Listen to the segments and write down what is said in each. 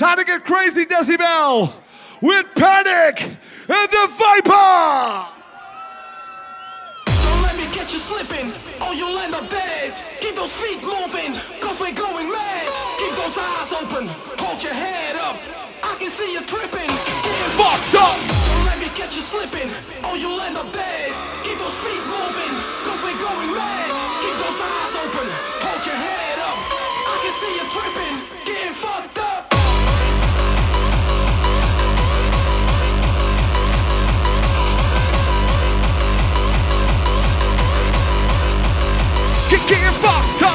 Time to get crazy, Decibel, with Panic and the Viper. Don't let me catch you slipping, or you'll end up dead. Keep those feet moving, cause we're going mad. Keep those eyes open, hold your head up. I can see you tripping. Getting Fucked up. Don't let me catch you slipping, or you'll end up dead. Keep those feet moving, cause we're going mad. Keep those eyes open, hold your head up. I can see you tripping, getting fucked up. Getting fucked up.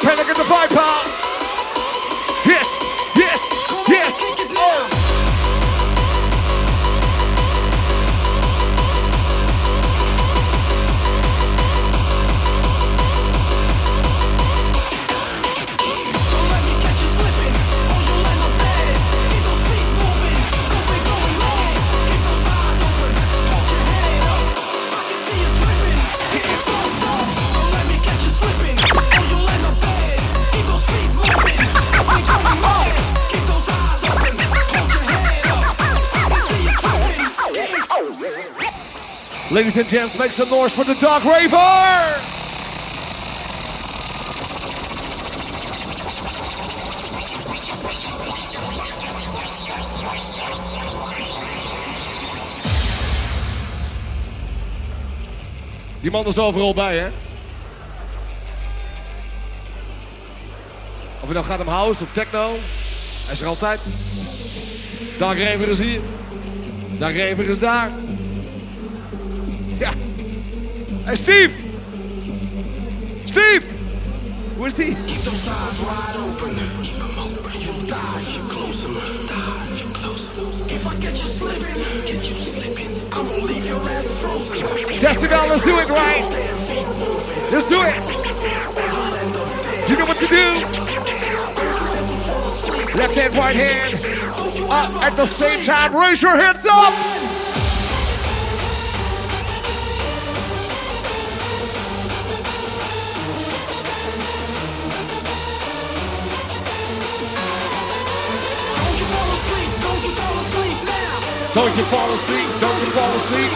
Panic and the. Ladies and gents, make some noise for the Dark Raver. Die man is overal bij, hè? Of je nou gaat om house of techno, hij is er altijd. Dark Raver is hier. Dark Raver is daar. Hey, Steve! Steve! Hoe he? Keep those eyes wide open. Keep them open. You die you close them. Die you close them. If I get you slipping, get you slipping. I won't leave your ass frozen. Decibel, let's do it right. Let's do it. You know what to do. Left hand, right hand. Up at the same time. Raise your hands up. Don't you fall asleep. Don't you fall asleep.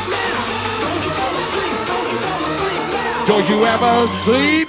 Don't you fall asleep,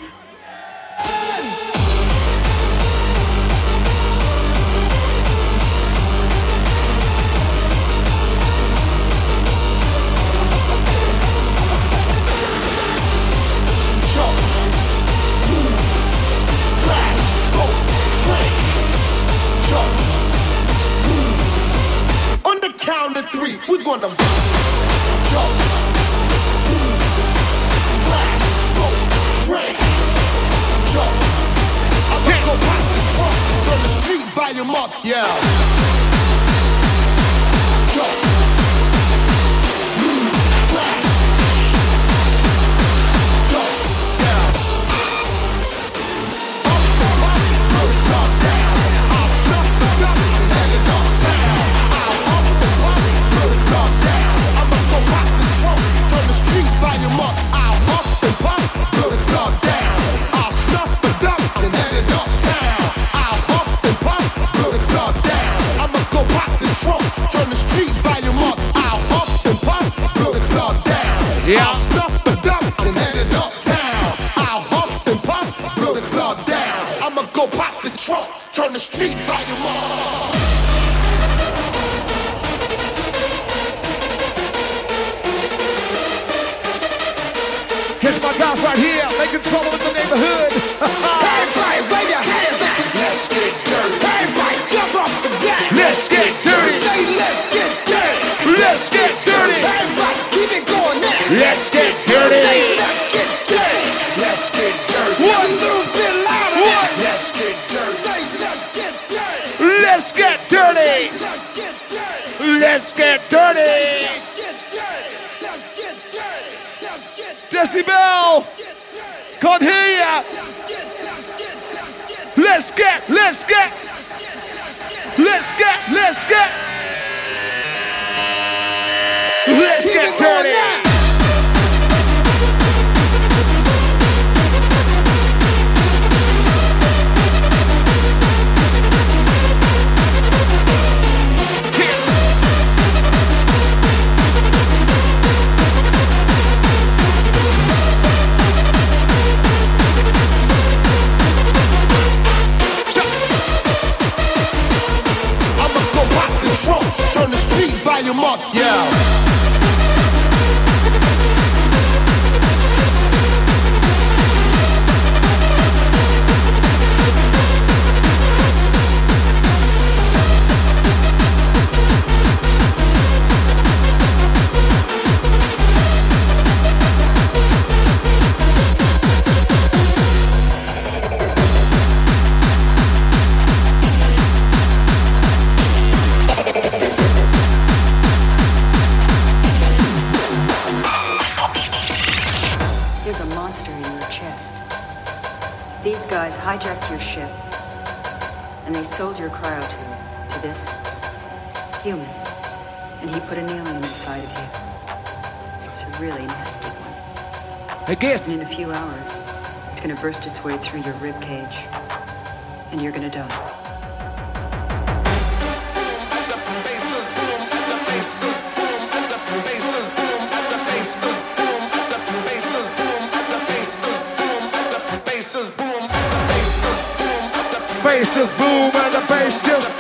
hijacked your ship, and they sold your cryo cryotube to this human, and he put an alien inside of you. It's a really nasty one. I guess. And in a few hours, it's gonna burst its way through your rib cage, and you're gonna die. Just boom and the bass just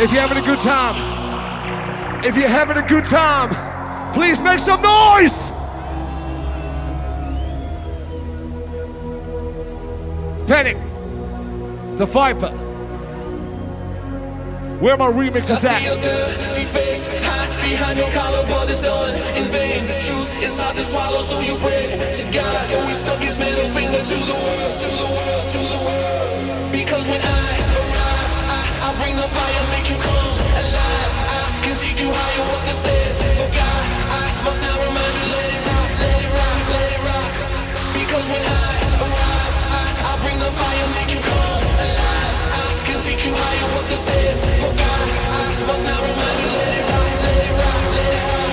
If you're having a good time, if you're having a good time, please make some noise. Panic. The Viper. Where my remixes at? dirty face, hide behind your collar, but it's done in vain. Truth is hard to swallow, so you pray to God. So stuck his middle finger to the world, to the world, to the world. Because when I arrive, I, I bring the fire, make you come alive. I can take you higher, what this is. For God, I must now remind you, let it rock, let it rock, let it rock. Because when I arrive, I, I bring the fire, make you come alive. I can take you higher, what this is. For God, I must now remind you, let it rock, let it rock, let it rock.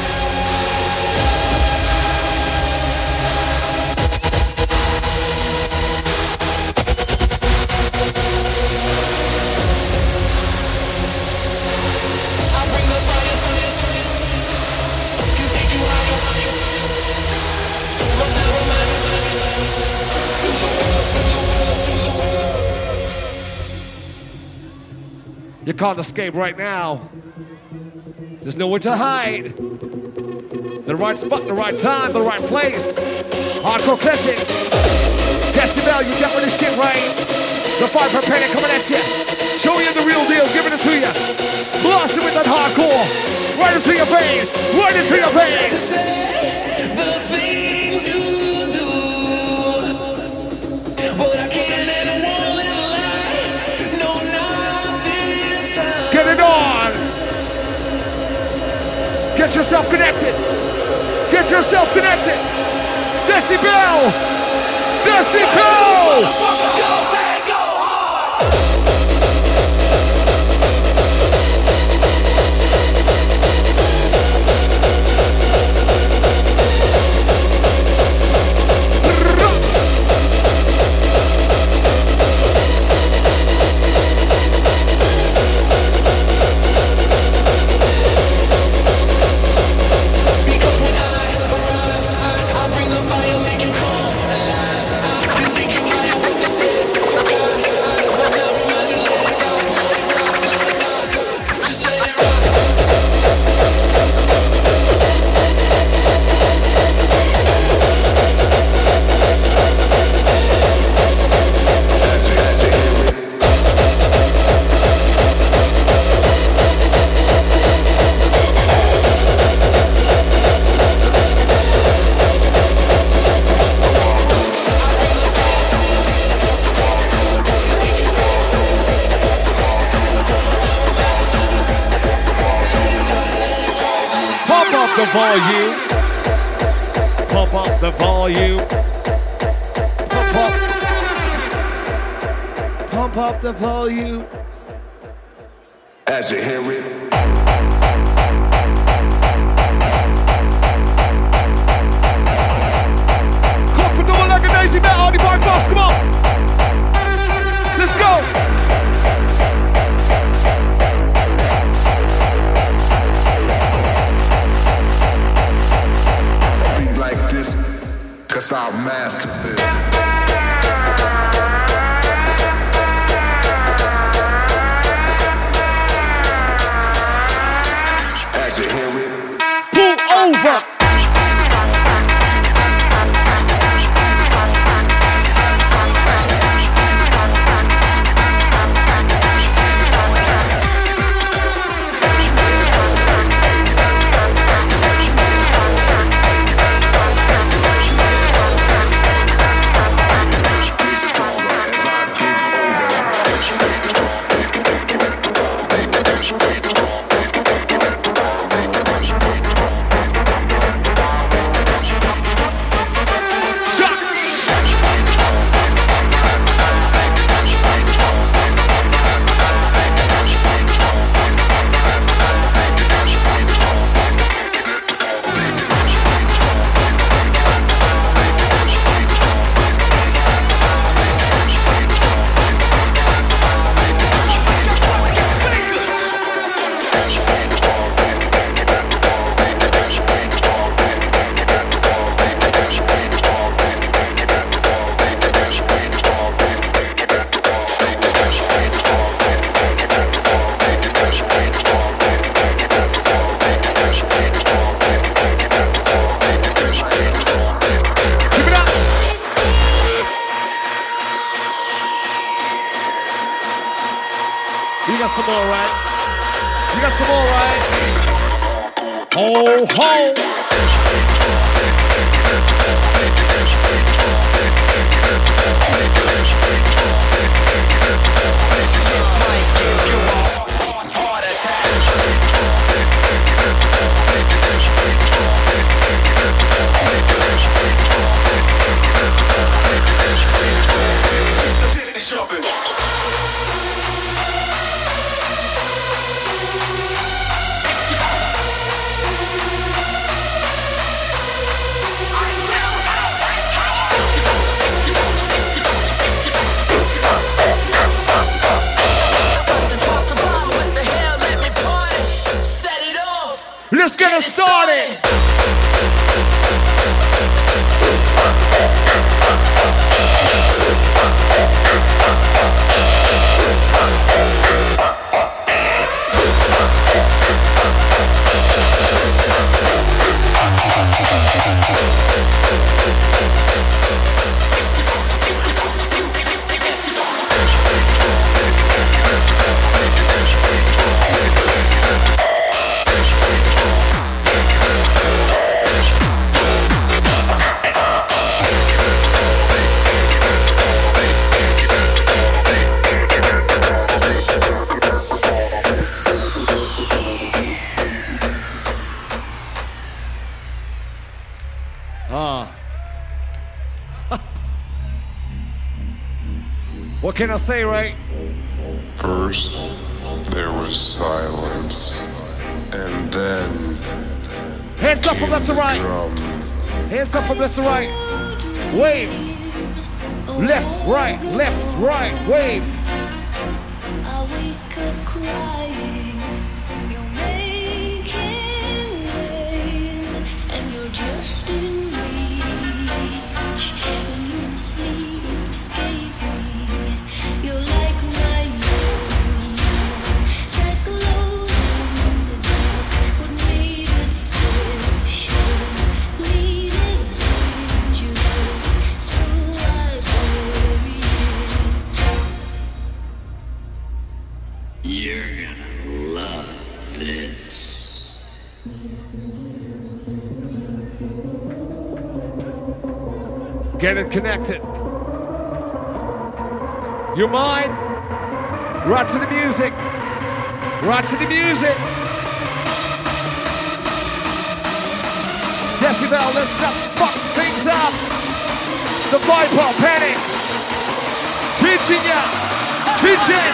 You can't escape right now. There's nowhere to hide. The right spot, the right time, the right place. Hardcore classics. Decibel, you got with this shit right. The five for panic coming at you. Show you the real deal, giving it to you. Blast it with that hardcore. Right into your face. Right into your face. Get it on. Get yourself connected. Get yourself connected. Decibel. Decibel. Say, right? First, there was silence, and then Hands up from left to right. drum. Hands up from left to right. Wave. Left, right, left, right, wave. I wake up crying. You're making rain, and you're just in Get it connected. Your mind. Right to the music. Right to the music. Decibel, let's not fuck things up. The Viper Panic. Teaching ya. Teaching.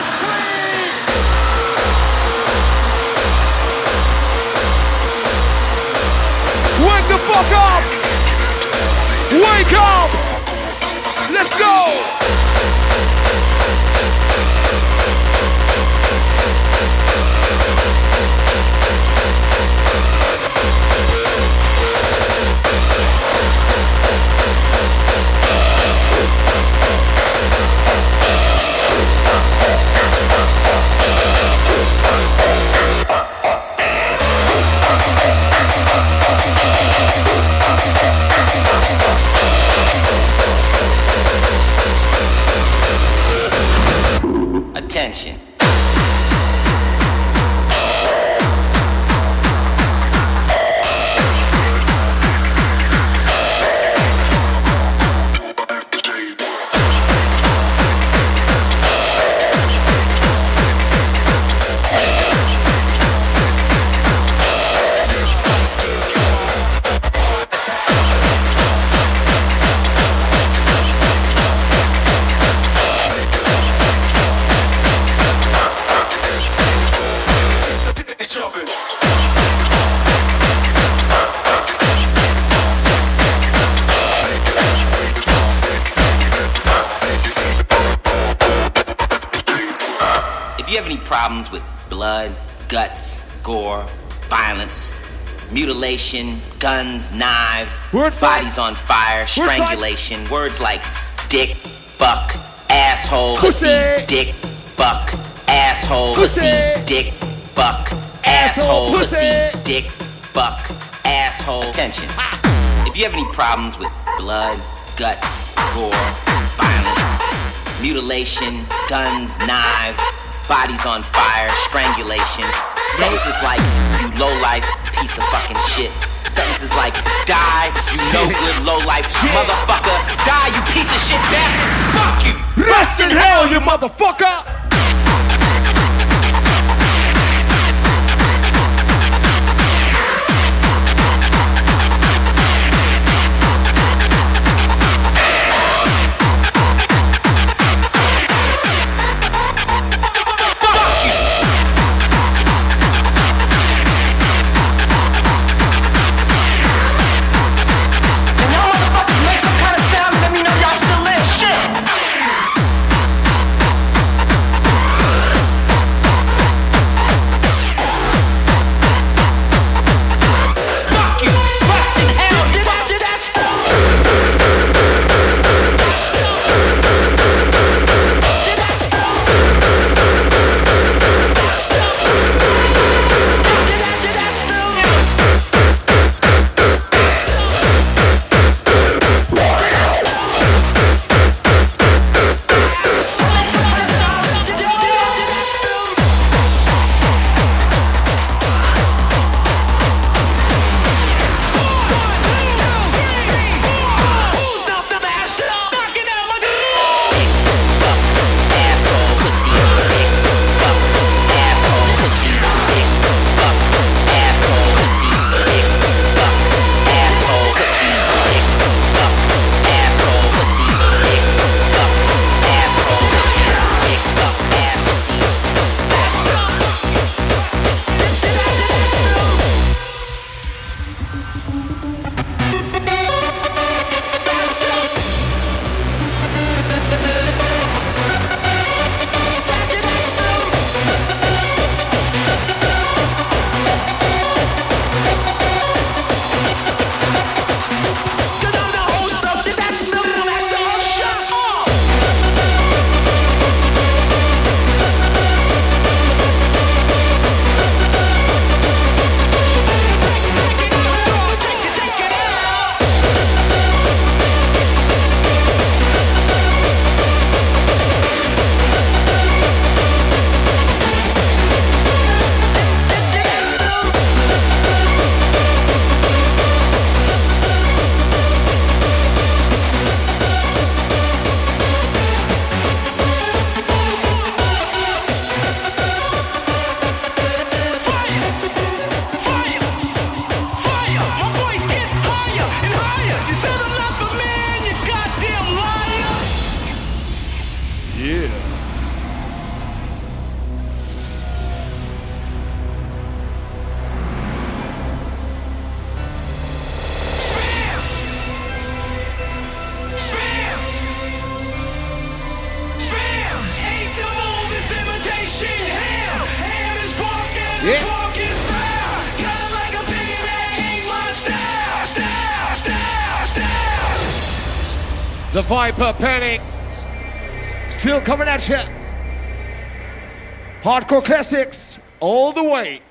Wake the fuck up. Wake up! Go! ammunition, guns, knives, Word bodies fight. on fire, strangulation, Word words like dick, fuck, asshole, pussy, pussy dick, fuck, asshole, pussy, pussy dick, fuck, asshole, pussy, pussy dick, fuck, asshole. Attention. If you have any problems with blood, guts, gore, violence, mutilation, guns, knives, bodies on fire, strangulation, sentences like you low life piece of fucking shit. Sentences like, die, you no good low life motherfucker. Die, you piece of shit bastard. Fuck you. Rest in hell, you motherfucker. Viper Panic. Still coming at you. Hardcore classics all the way.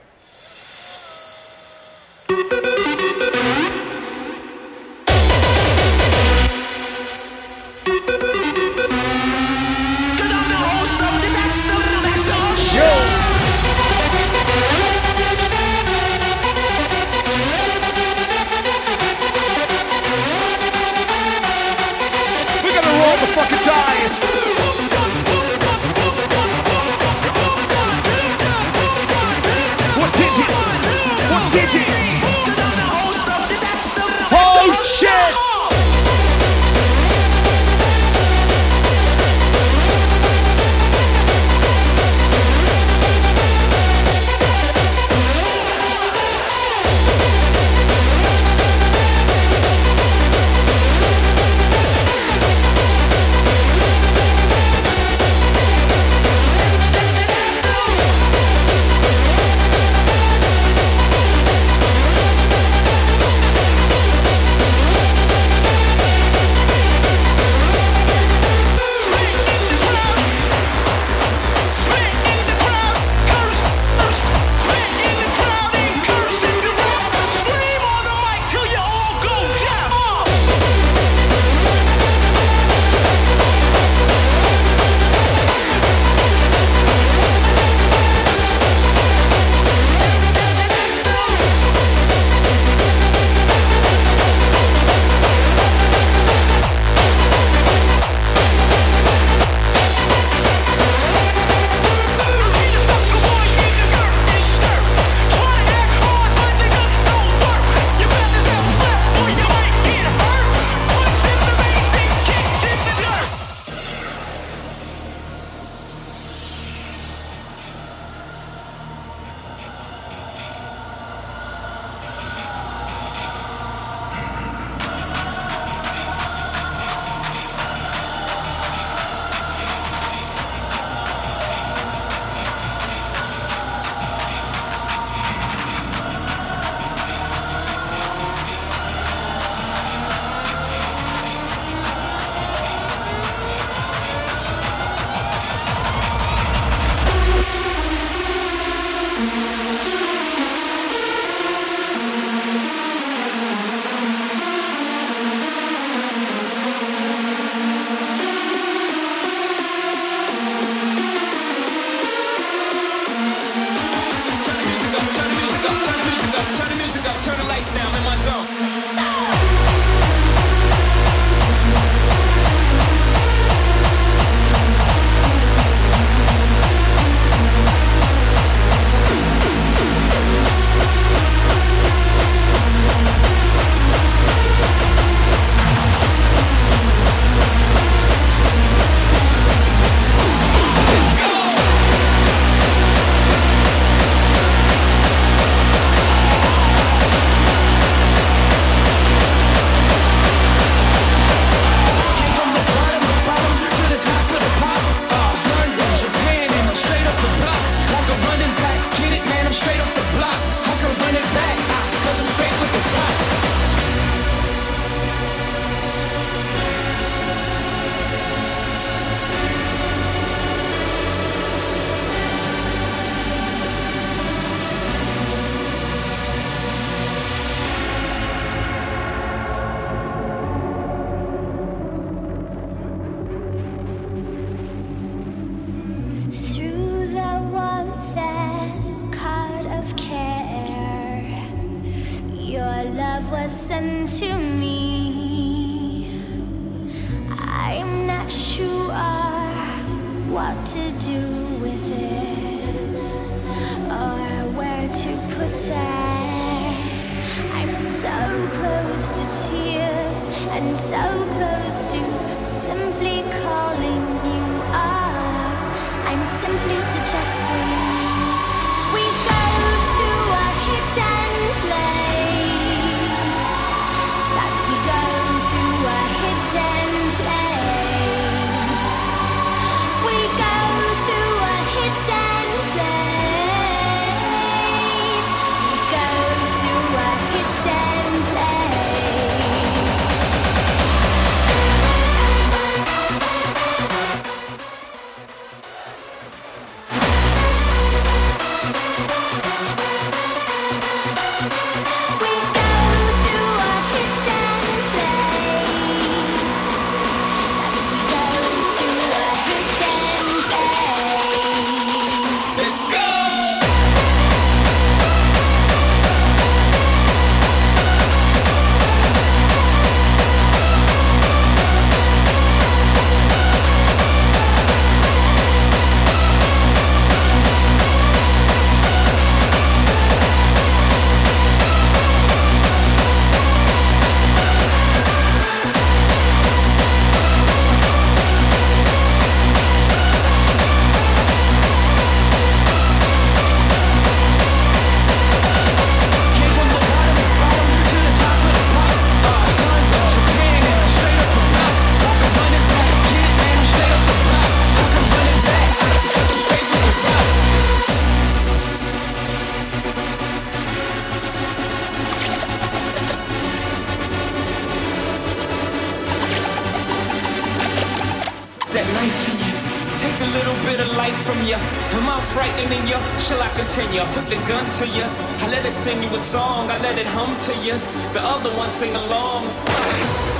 to. I put the gun to you. I let it sing you a song. I let it hum to you. The other one sing along.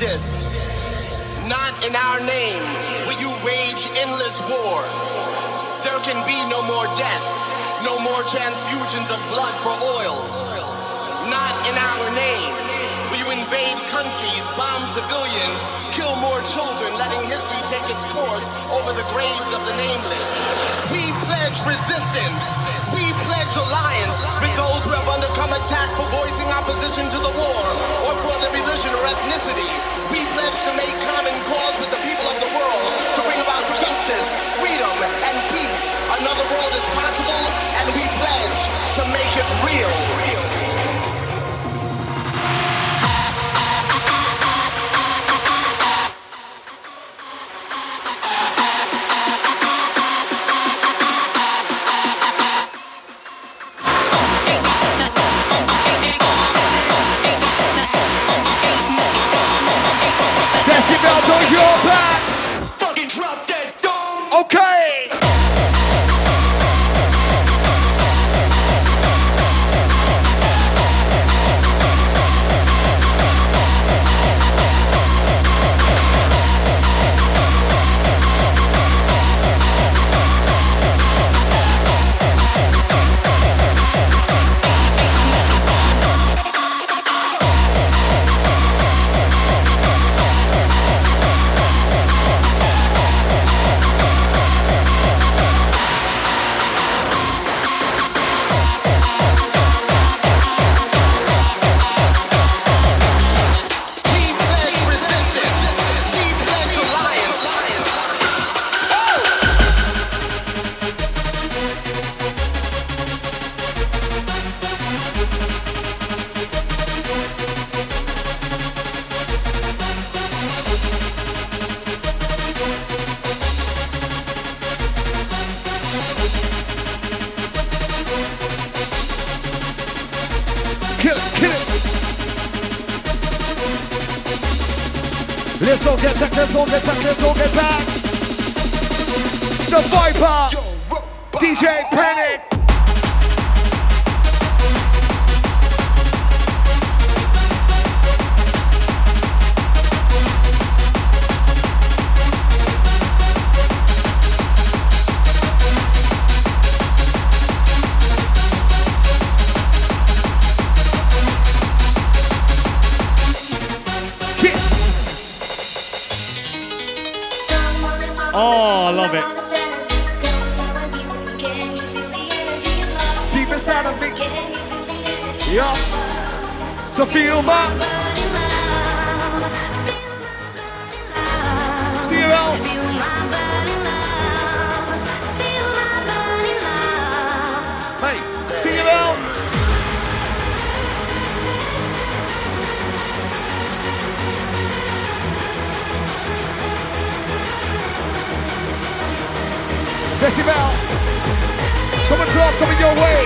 exist. Not in our name will you wage endless war. There can be no more deaths, no more transfusions of blood for oil. Not in our name will you invade countries, bomb civilians, kill more children, letting history take its course over the graves of the nameless. We pledge resistance. We pledge alliance with those who have come attack for voicing opposition to the war or for their religion or ethnicity. We pledge to make common cause with the people of the world to bring about justice, freedom, and peace. Another world is possible, and we pledge to make it real. real. I love it. Deep inside of me. Yeah. So feel my. See you all. Decibel. So much love coming your way.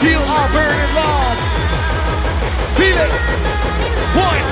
Feel our burning love. Feel it. One.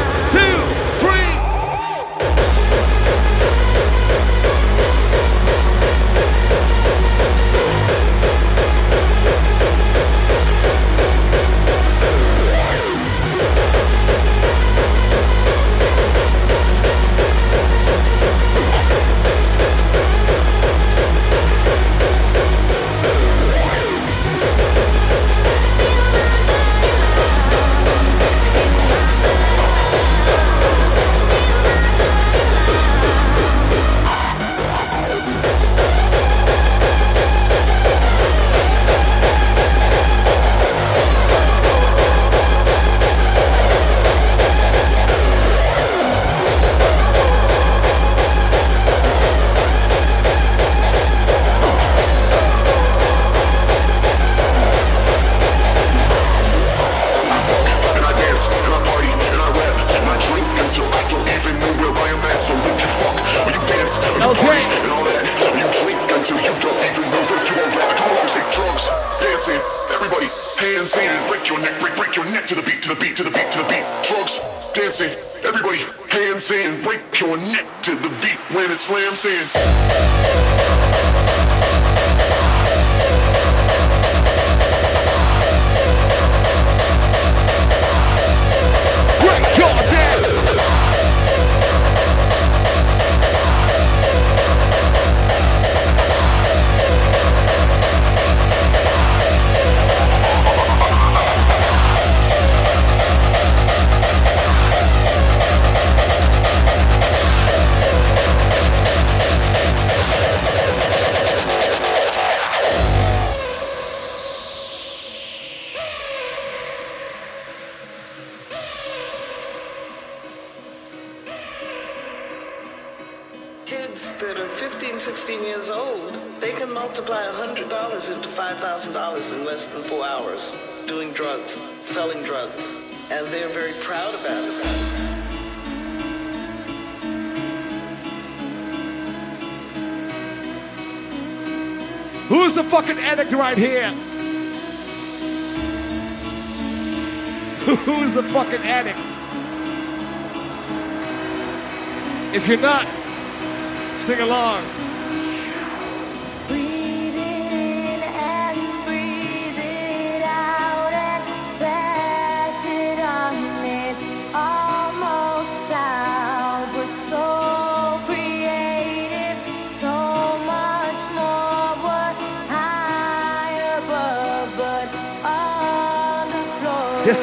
seeing. Who's the fucking addict right here? Who's the fucking addict? If you're not, sing along.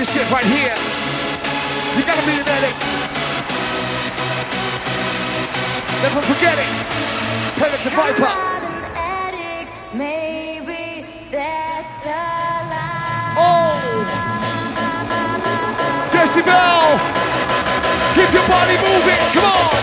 this shit right here. You gotta be an addict. Never forget it. Tell it to Viper. Maybe that's a oh. Decibel! Keep your body moving, come on!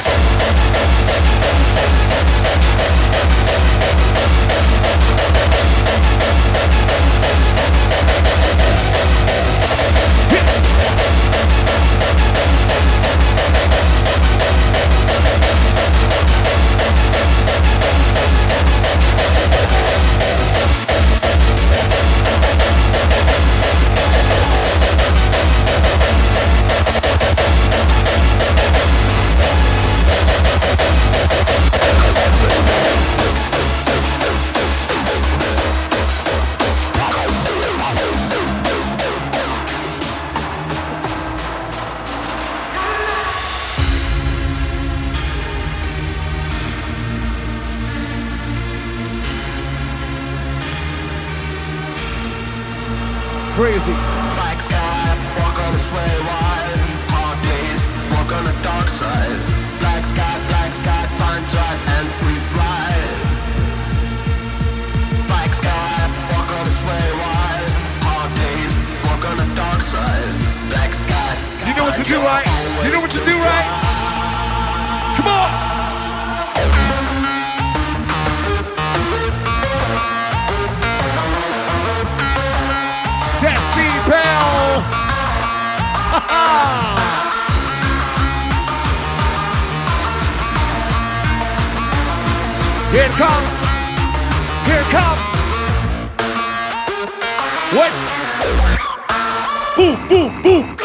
Ah. Here it comes, here comes. What? Boom, boom, boom.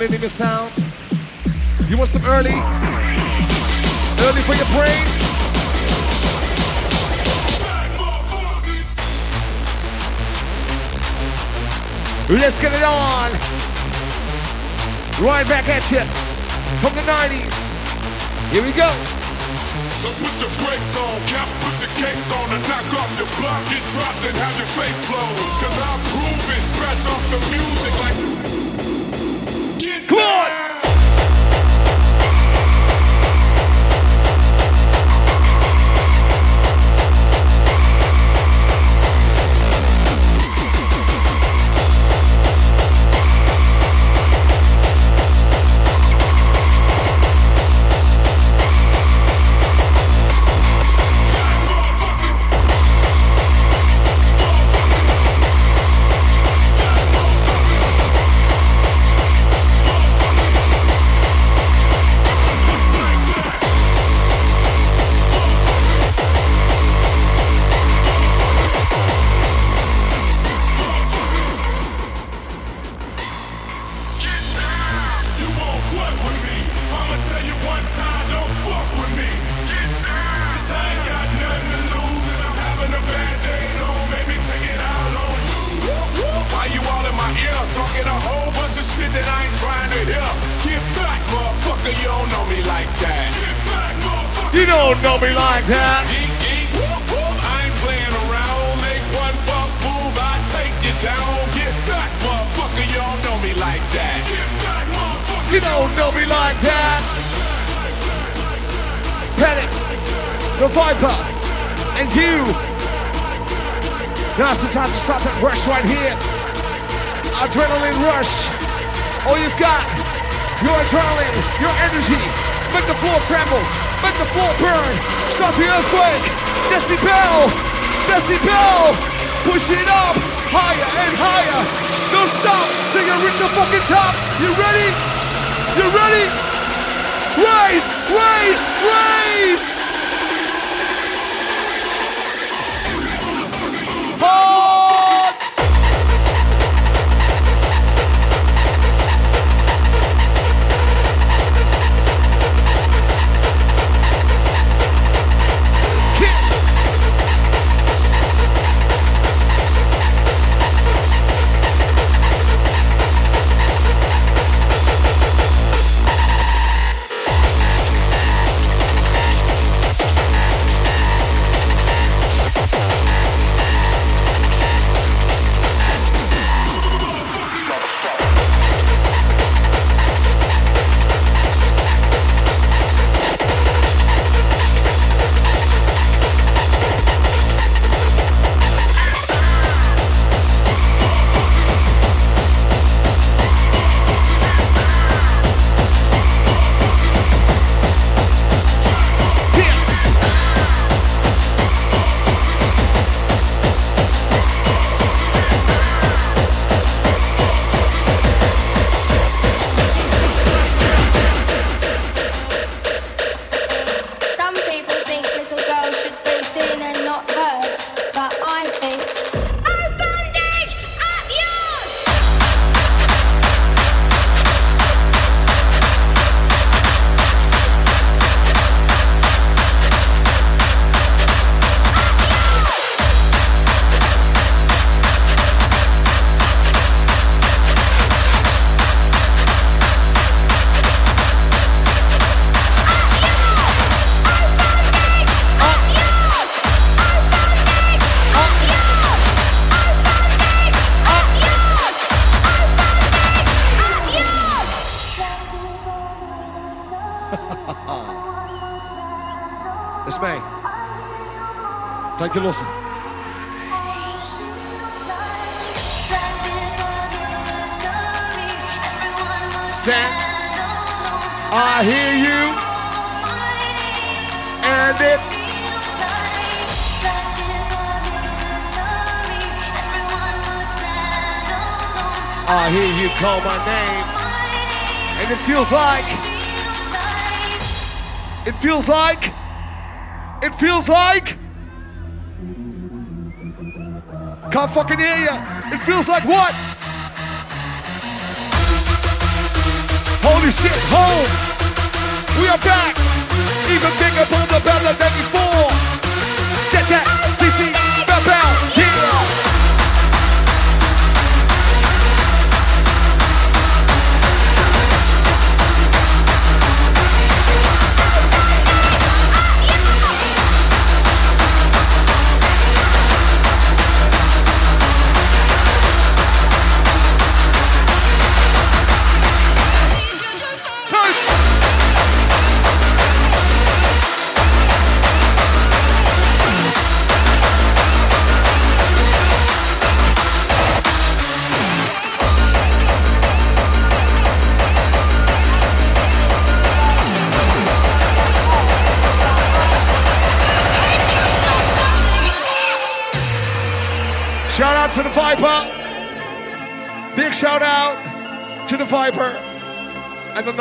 feeling in the sound. You want some early? Early for your brain? Let's get it on. Right back at you from the 90s. Here we go. So put your brakes on, caps, put your cakes on, and knock off your block, get dropped, and have your face blown. Cause I'll prove it, scratch off the music like. Come on! feels like. Can't fucking hear you. It feels like what?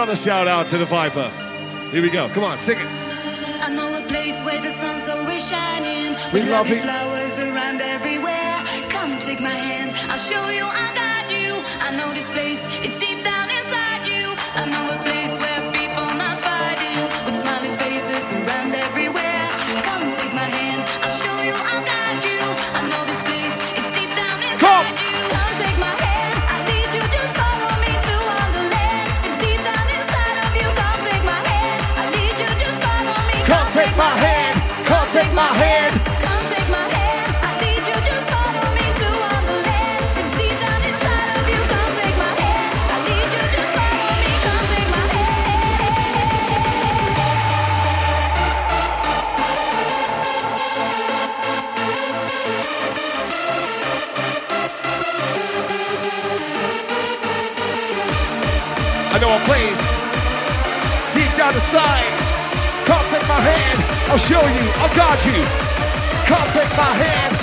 A shout out to the Viper. Here we go. Come on, sing it. I know a place where the sun's always shining. We with lovely flowers around everywhere. Come take my hand. I'll show you I got you. I know this place. It's deep down. side. Can't take my hand, I'll show you, I'll guard you. Can't take my hand,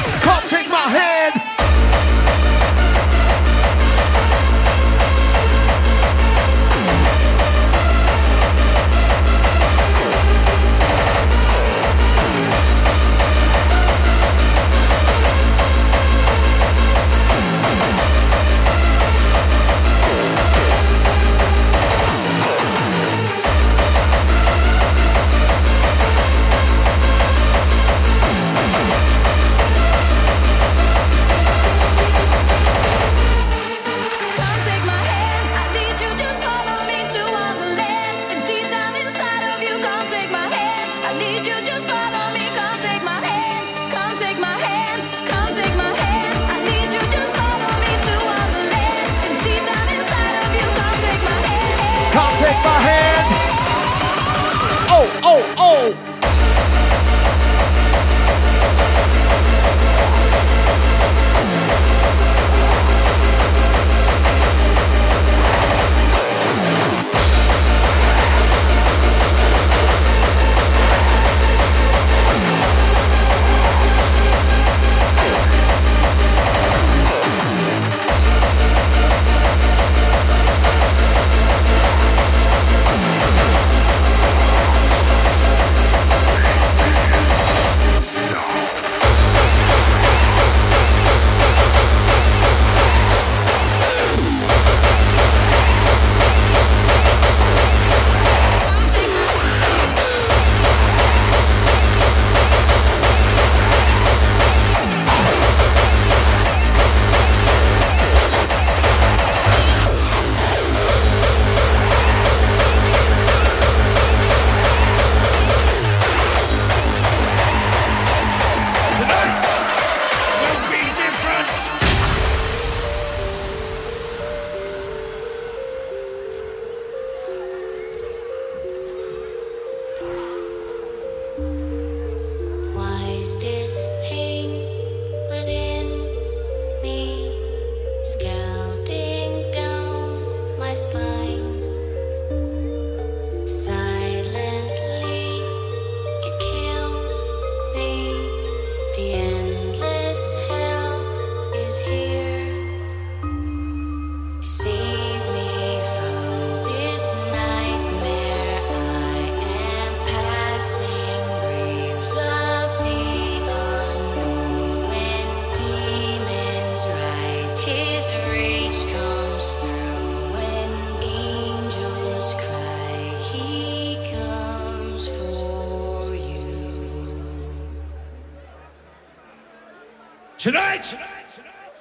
Tonight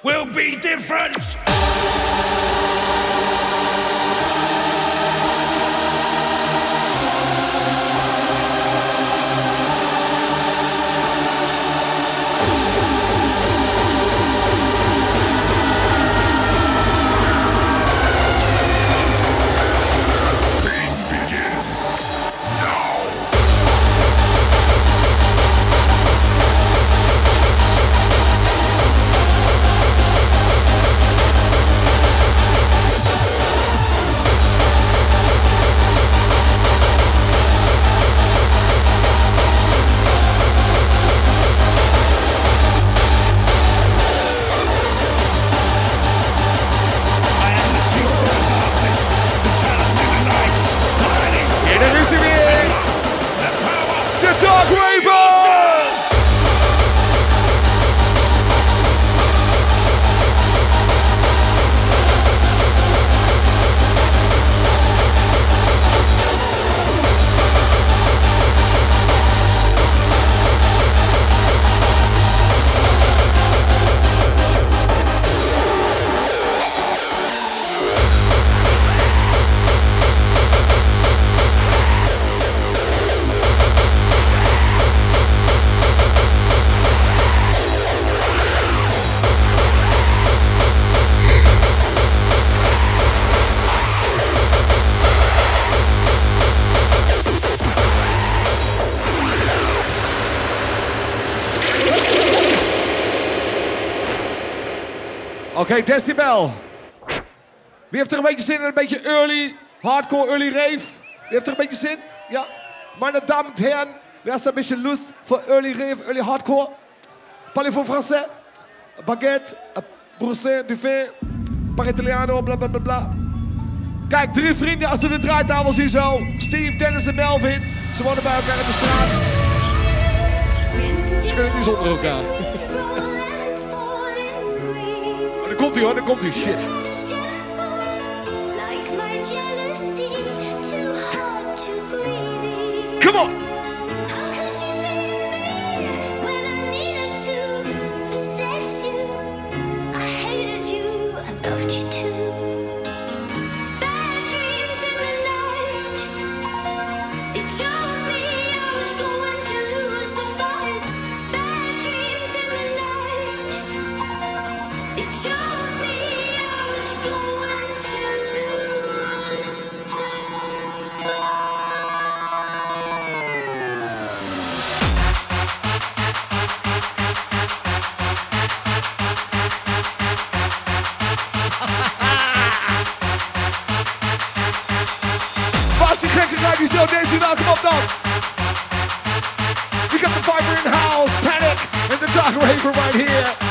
will be different. Hey, Decibel. Wie heeft er een beetje zin in een beetje early, hardcore early rave? Wie heeft er een beetje zin? Ja? Meine Damen und Herren, er een ein bisschen Lust voor early rave, early hardcore? Parlez vous français? Baguette, äh, broussin, duvet, Paritaliano, bla bla bla bla. Kijk, drie vrienden achter de draaitafel hier zo. Steve, Dennis en Melvin. Ze wonen bij elkaar in de straat. Ze kunnen nu zonder elkaar. Komt hij hoor, daar komt hij. Shit. Right here.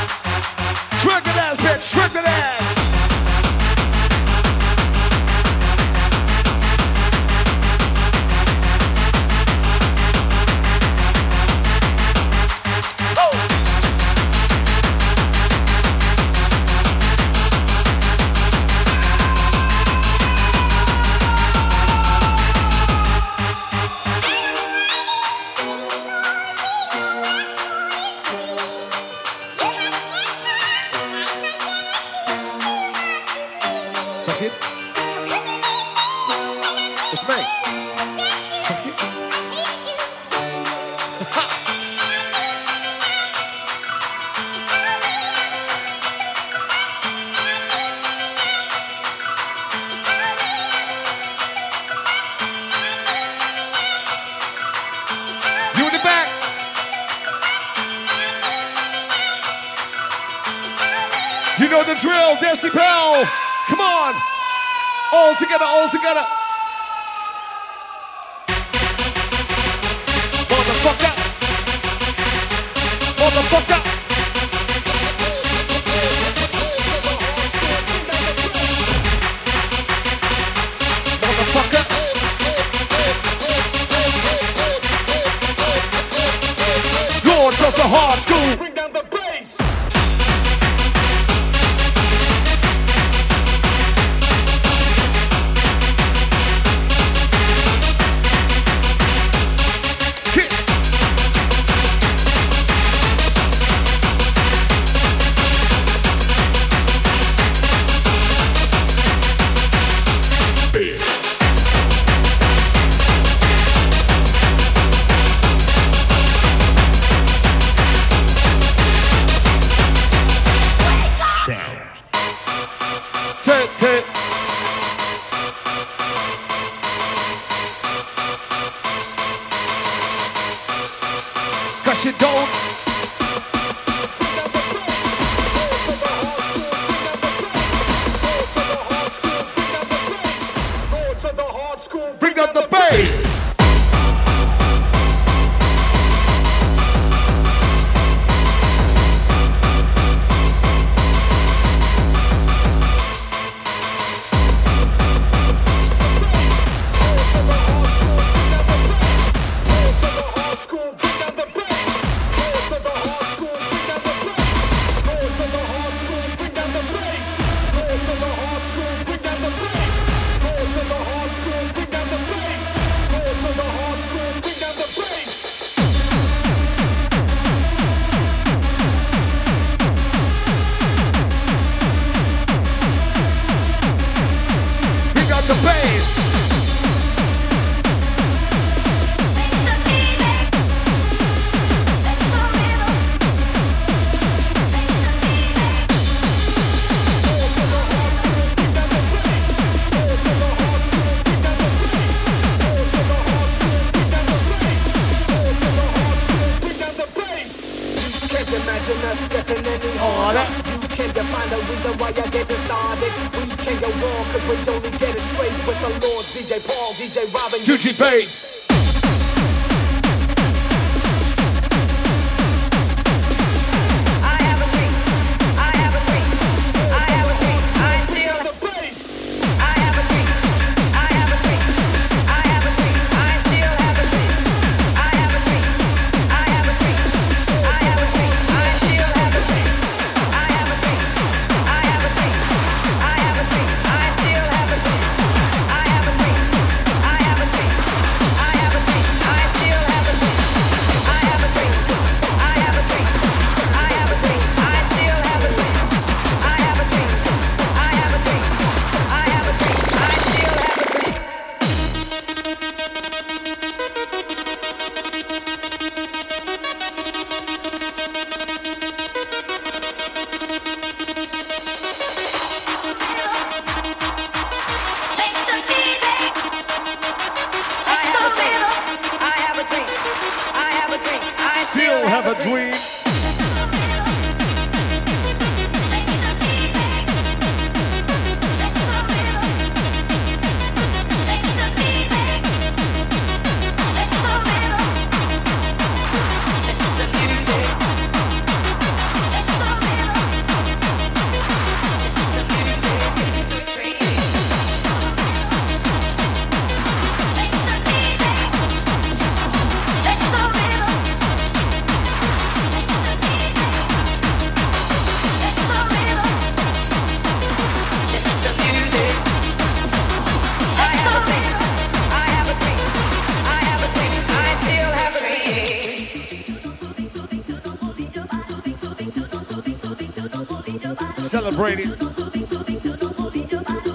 Celebrating.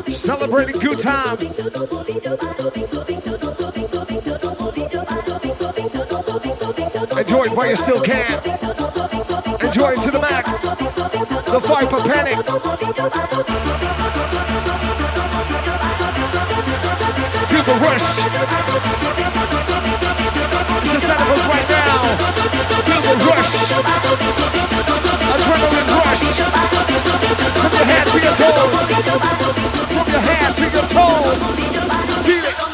Celebrating good times. Enjoy it while you still can. Enjoy it to the max. The fight for panic. Feel the rush. It's out of us right now. Feel the rush. From your head to your toes. Your to your toes. Feel it.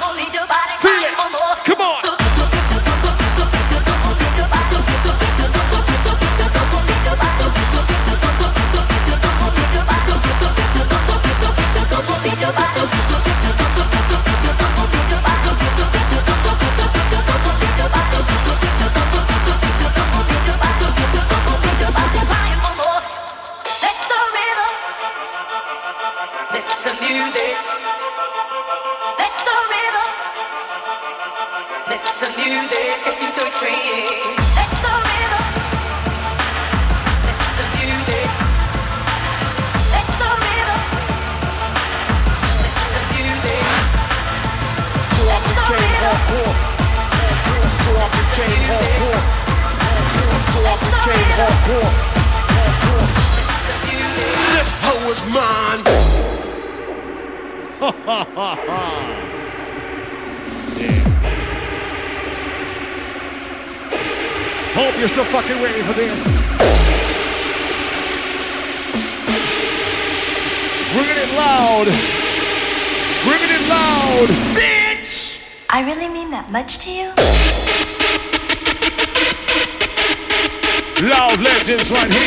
Right here.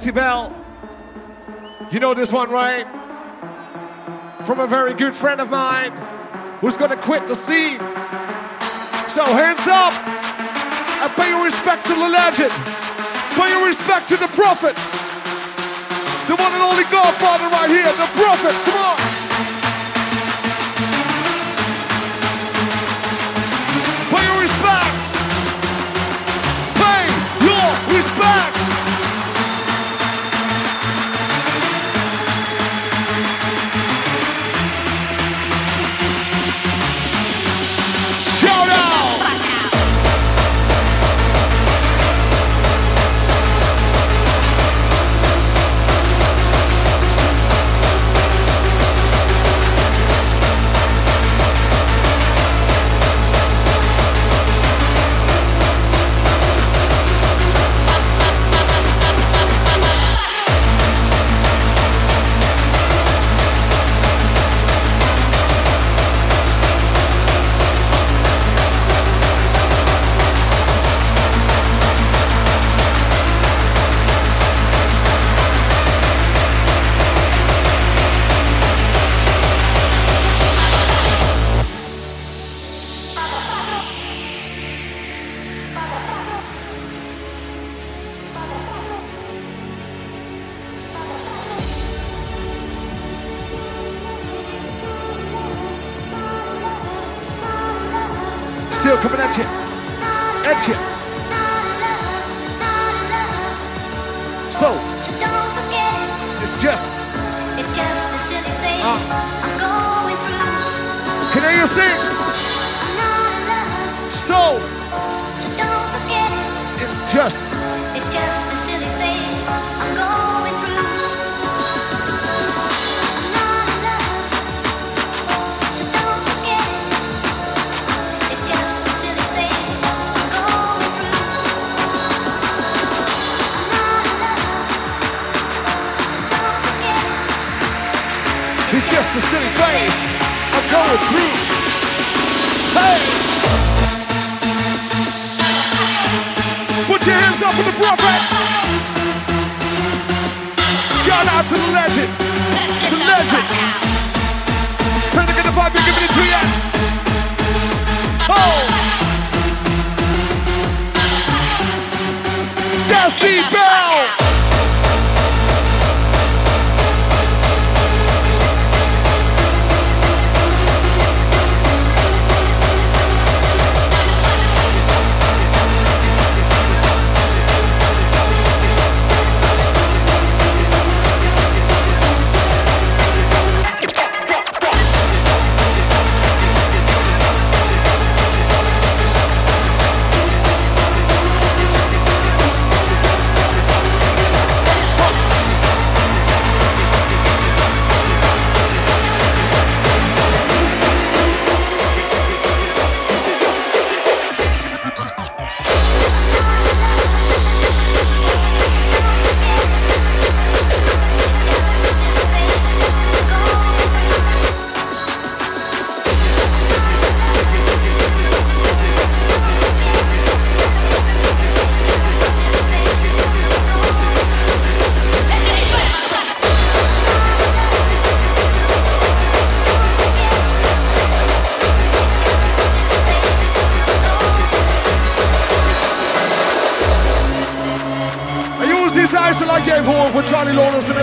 Decibel. You know this one, right? From a very good friend of mine who's gonna quit the scene. So hands up and pay your respect to the legend. Pay your respect to the prophet. The one and only Godfather right here, the prophet. Come on. Pay your respect. Pay your respect.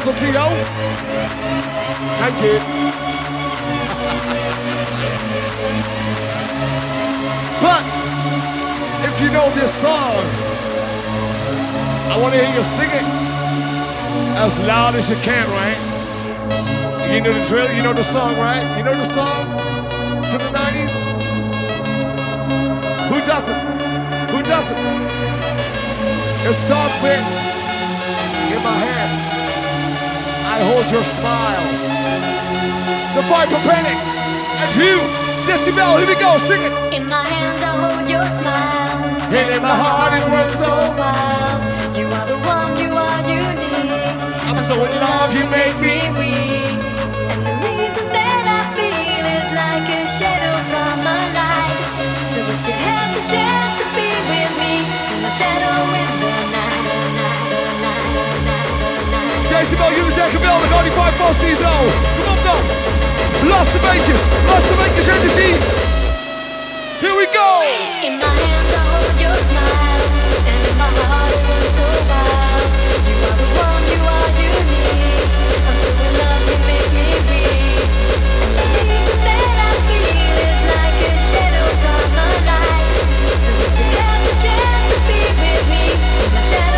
Lawrence T.O. Thank you. but if you know this song, I want to hear you sing it as loud as you can, right? You know the drill, you know the song, right? You know the song from the 90s? Who doesn't? Who doesn't? It starts with In my hands, I hold your smile. The Viper Panic. And you, Decibel, here we go, sing it. In my hands I hold your smile. And in my heart it runs so wild. You are the one, you are unique. I'm so in love, you make me weak. Decibel, jullie zeggen wel, de 95 vast hier zo. Kom op dan. Laatste beetjes, laatste beetjes energie. Here we go. In my your smile, and my heart so. You are the one, you are love, me that I feel like a shadow be with me, shadow.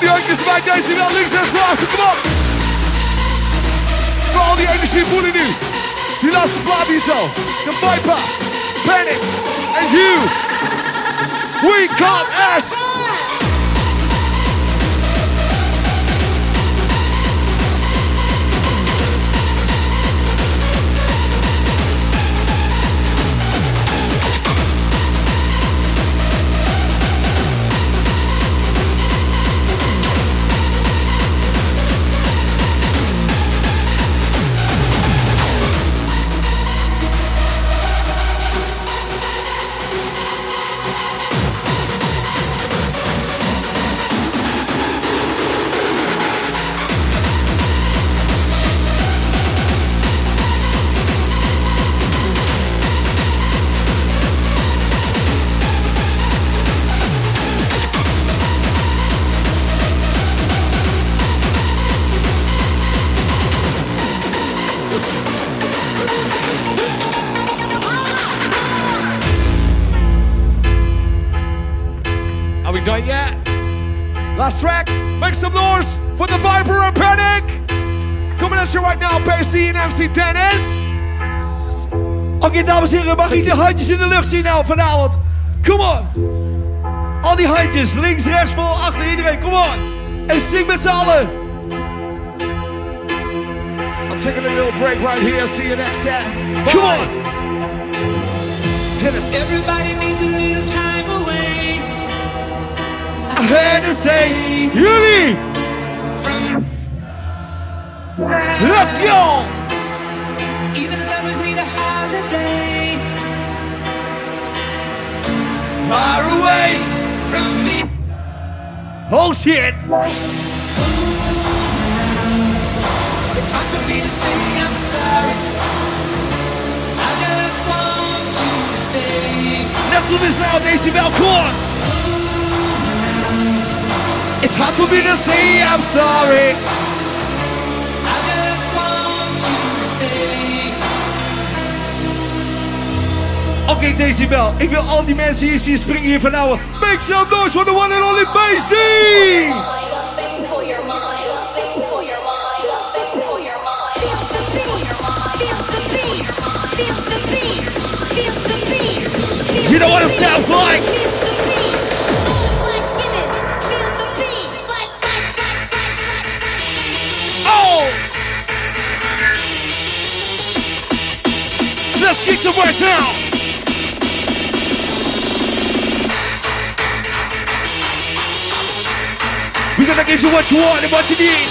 al die handjes bij deze wel links en rechts. Kom op. Voor al die energie voelen nu. Die laatste plaat hier zo. De Viper, Panic and you. We got ass. Dennis. Oké, dames en heren, mag ik de handjes in de lucht zien nou vanavond? Come on! Al die handjes, links, rechts, voor, achter iedereen, come on! En zing met z'n allen! I'm taking a little break right here. See you next set. Come on! Dennis. Everybody needs a little time away. I had to say, jullie! Let's go! Holiday. Far away from me. Oh shit! It's hard for me to say I'm sorry. I just want you to stay. Zo is nou Decibel, on! It's hard for me to say I'm sorry. I just want you to stay. Oké, Decibel, ik wil al die mensen hier zien springen hier van nou. Make some noise for the one and only Bass! You know what it sounds like? Oh! Let's kick some right now! We're you what you want and what you need.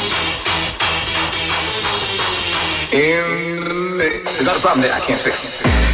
In there's not a problem there. I can't fix